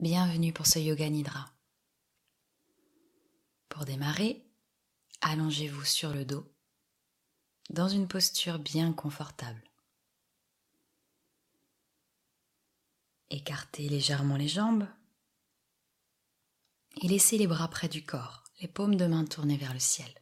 bienvenue pour ce Yoga Nidra. Pour démarrer, allongez-vous sur le dos dans une posture bien confortable. Écartez légèrement les jambes et laissez les bras près du corps, les paumes de main tournées vers le ciel.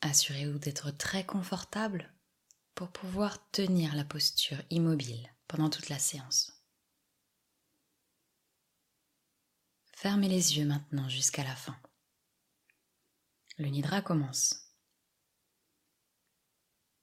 Assurez-vous d'être très confortable pour pouvoir tenir la posture immobile pendant toute la séance. Fermez les yeux maintenant jusqu'à la fin. Le nidra commence.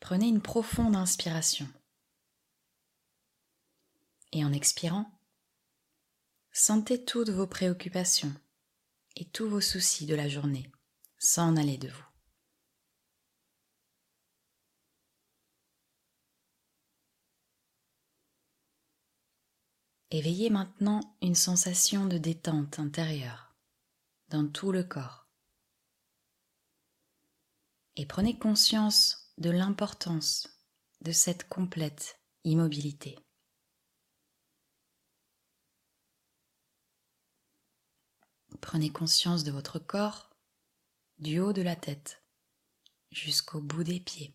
Prenez une profonde inspiration. Et en expirant, sentez toutes vos préoccupations et tous vos soucis de la journée s'en aller de vous. Éveillez maintenant une sensation de détente intérieure dans tout le corps. Et prenez conscience de l'importance de cette complète immobilité. Prenez conscience de votre corps du haut de la tête jusqu'au bout des pieds.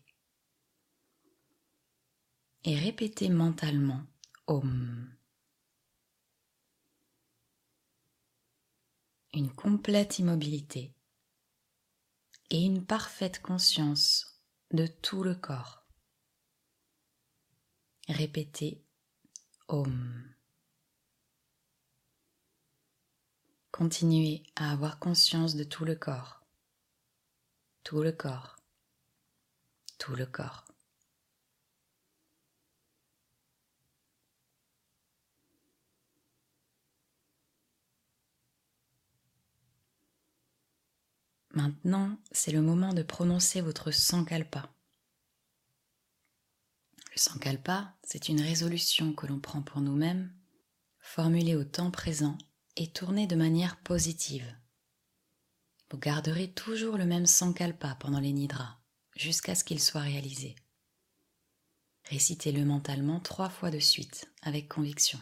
Et répétez mentalement Om. Une complète immobilité et une parfaite conscience de tout le corps. Répétez Om. Continuez à avoir conscience de tout le corps, tout le corps, tout le corps. Maintenant, c'est le moment de prononcer votre sankalpa. Le sankalpa, c'est une résolution que l'on prend pour nous-mêmes, formulée au temps présent et tournée de manière positive. Vous garderez toujours le même sankalpa pendant les nidras, jusqu'à ce qu'il soit réalisé. Récitez-le mentalement trois fois de suite, avec conviction.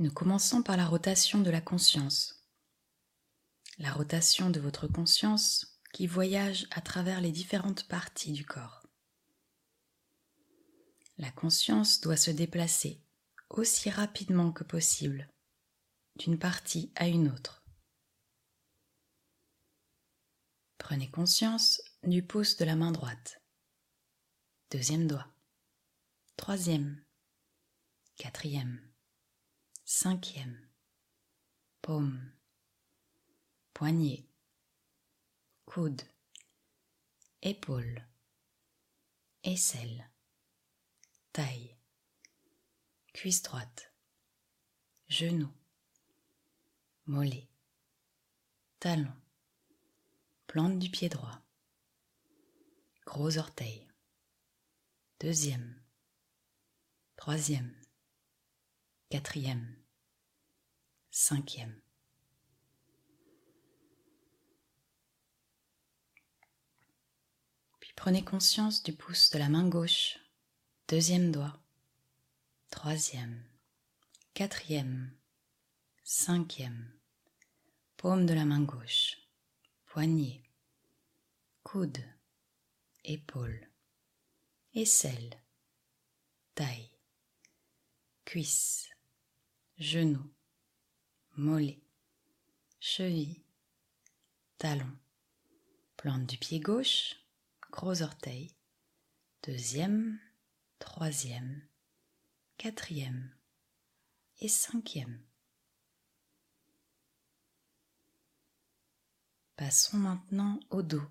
Nous commençons par la rotation de la conscience. La rotation de votre conscience qui voyage à travers les différentes parties du corps. La conscience doit se déplacer aussi rapidement que possible d'une partie à une autre. Prenez conscience du pouce de la main droite. Deuxième doigt. Troisième. Quatrième cinquième, paume, poignet, coude, épaule, aisselle, taille, cuisse droite, genou, mollet, talon, plante du pied droit, gros orteil, deuxième, troisième, quatrième, cinquième. Puis prenez conscience du pouce de la main gauche, deuxième doigt, troisième, quatrième, cinquième, paume de la main gauche, poignet, coude, épaule, aisselle, taille, cuisse, genou, mollet, cheville, talon, plante du pied gauche, gros orteil, deuxième, troisième, quatrième et cinquième. Passons maintenant au dos.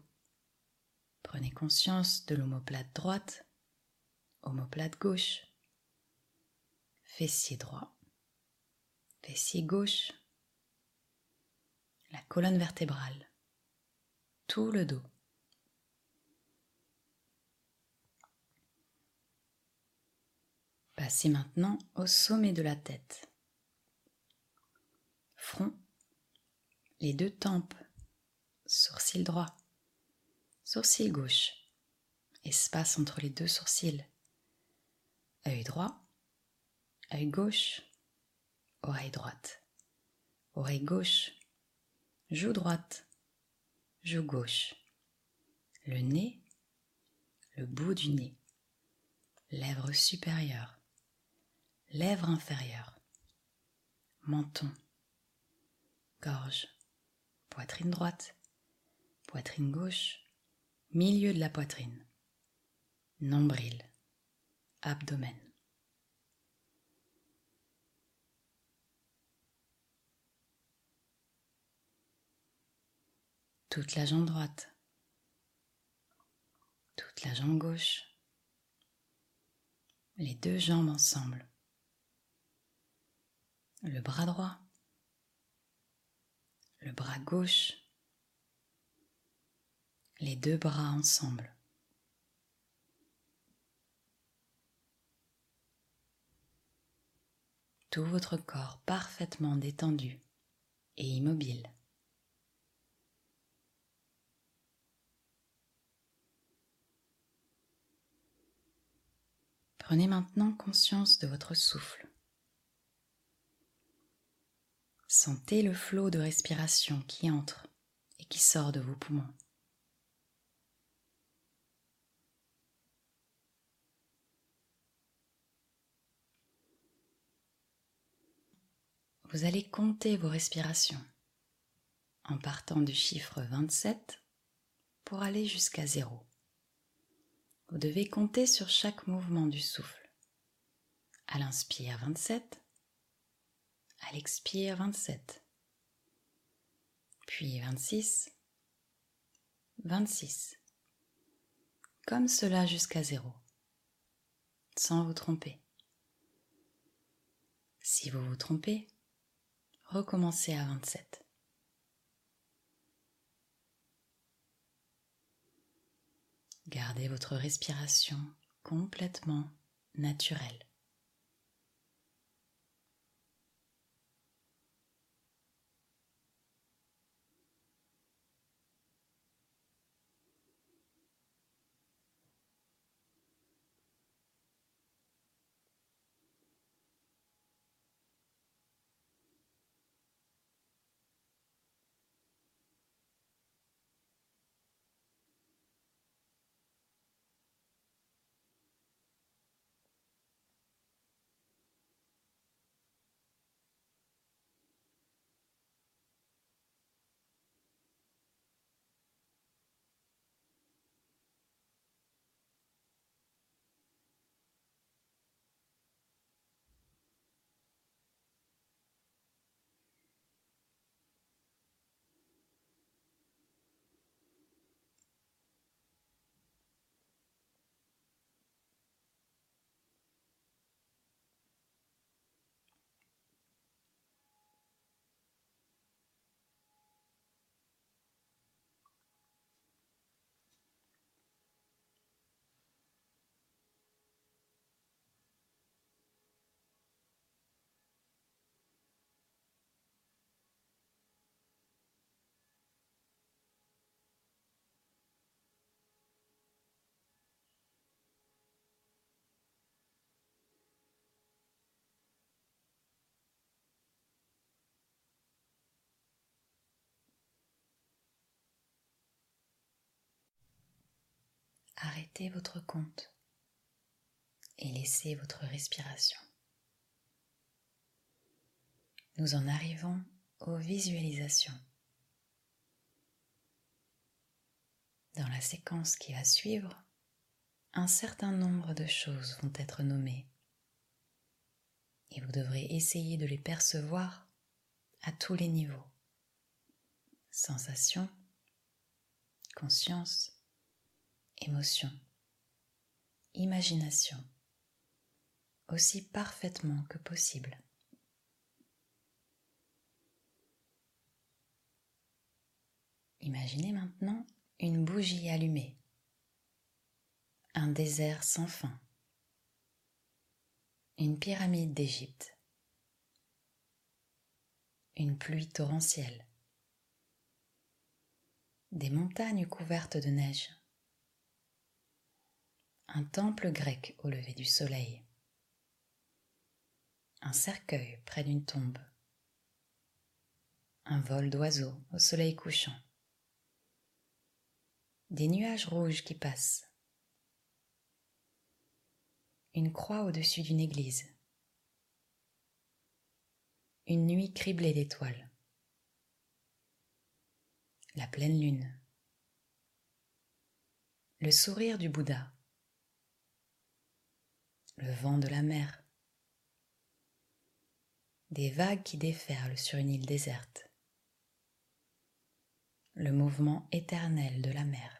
Prenez conscience de l'omoplate droite, omoplate gauche, fessier droit, gauche, la colonne vertébrale, tout le dos. Passez maintenant au sommet de la tête. Front, les deux tempes, sourcil droit, sourcil gauche, espace entre les deux sourcils, œil droit, œil gauche, oreille droite, oreille gauche, joue droite, joue gauche, le nez, le bout du nez, lèvres supérieures, lèvres inférieures, menton, gorge, poitrine droite, poitrine gauche, milieu de la poitrine, nombril, abdomen. Toute la jambe droite, toute la jambe gauche, les deux jambes ensemble. Le bras droit, le bras gauche, les deux bras ensemble. Tout votre corps parfaitement détendu et immobile. Prenez maintenant conscience de votre souffle. Sentez le flot de respiration qui entre et qui sort de vos poumons. Vous allez compter vos respirations en partant du chiffre 27 pour aller jusqu'à 0. Vous devez compter sur chaque mouvement du souffle. À l'inspire 27, à l'expire 27, puis 26, 26, comme cela jusqu'à zéro, sans vous tromper. Si vous vous trompez, recommencez à 27. Gardez votre respiration complètement naturelle. Arrêtez votre compte et laissez votre respiration. Nous en arrivons aux visualisations. Dans la séquence qui va suivre, un certain nombre de choses vont être nommées et vous devrez essayer de les percevoir à tous les niveaux. Sensation, conscience, émotion, imagination, aussi parfaitement que possible. Imaginez maintenant une bougie allumée, un désert sans fin, une pyramide d'Égypte, une pluie torrentielle, des montagnes couvertes de neige, un temple grec au lever du soleil, un cercueil près d'une tombe, un vol d'oiseaux au soleil couchant, des nuages rouges qui passent, une croix au-dessus d'une église, une nuit criblée d'étoiles, la pleine lune, le sourire du Bouddha, le vent de la mer, des vagues qui déferlent sur une île déserte, le mouvement éternel de la mer.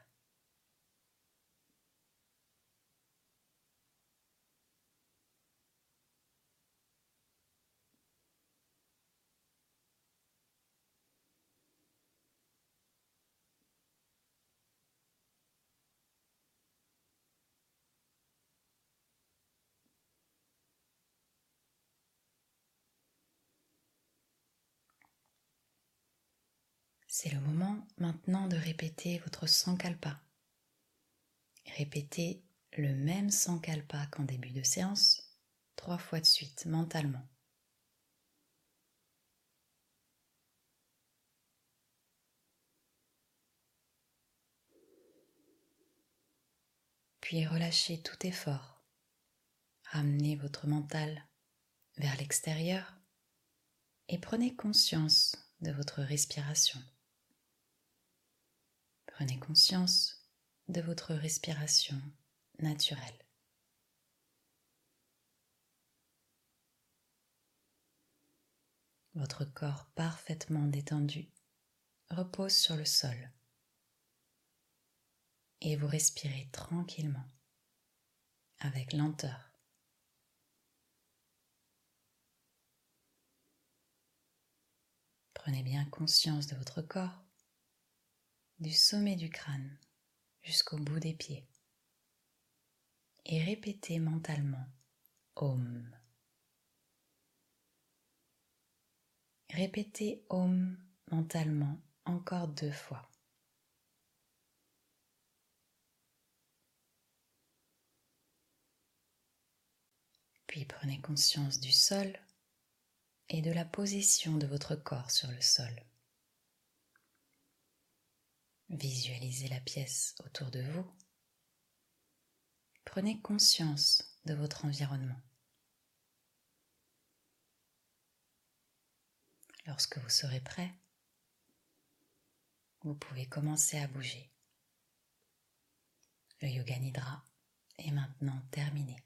C'est le moment maintenant de répéter votre sankalpa. Répétez le même sankalpa qu'en début de séance, trois fois de suite mentalement. Puis relâchez tout effort. Ramenez votre mental vers l'extérieur et prenez conscience de votre respiration. Prenez conscience de votre respiration naturelle. Votre corps parfaitement détendu repose sur le sol et vous respirez tranquillement, avec lenteur. Prenez bien conscience de votre corps du sommet du crâne jusqu'au bout des pieds et répétez mentalement Om. Répétez Om mentalement encore deux fois. Puis prenez conscience du sol et de la position de votre corps sur le sol. Visualisez la pièce autour de vous. Prenez conscience de votre environnement. Lorsque vous serez prêt, vous pouvez commencer à bouger. Le yoga nidra est maintenant terminé.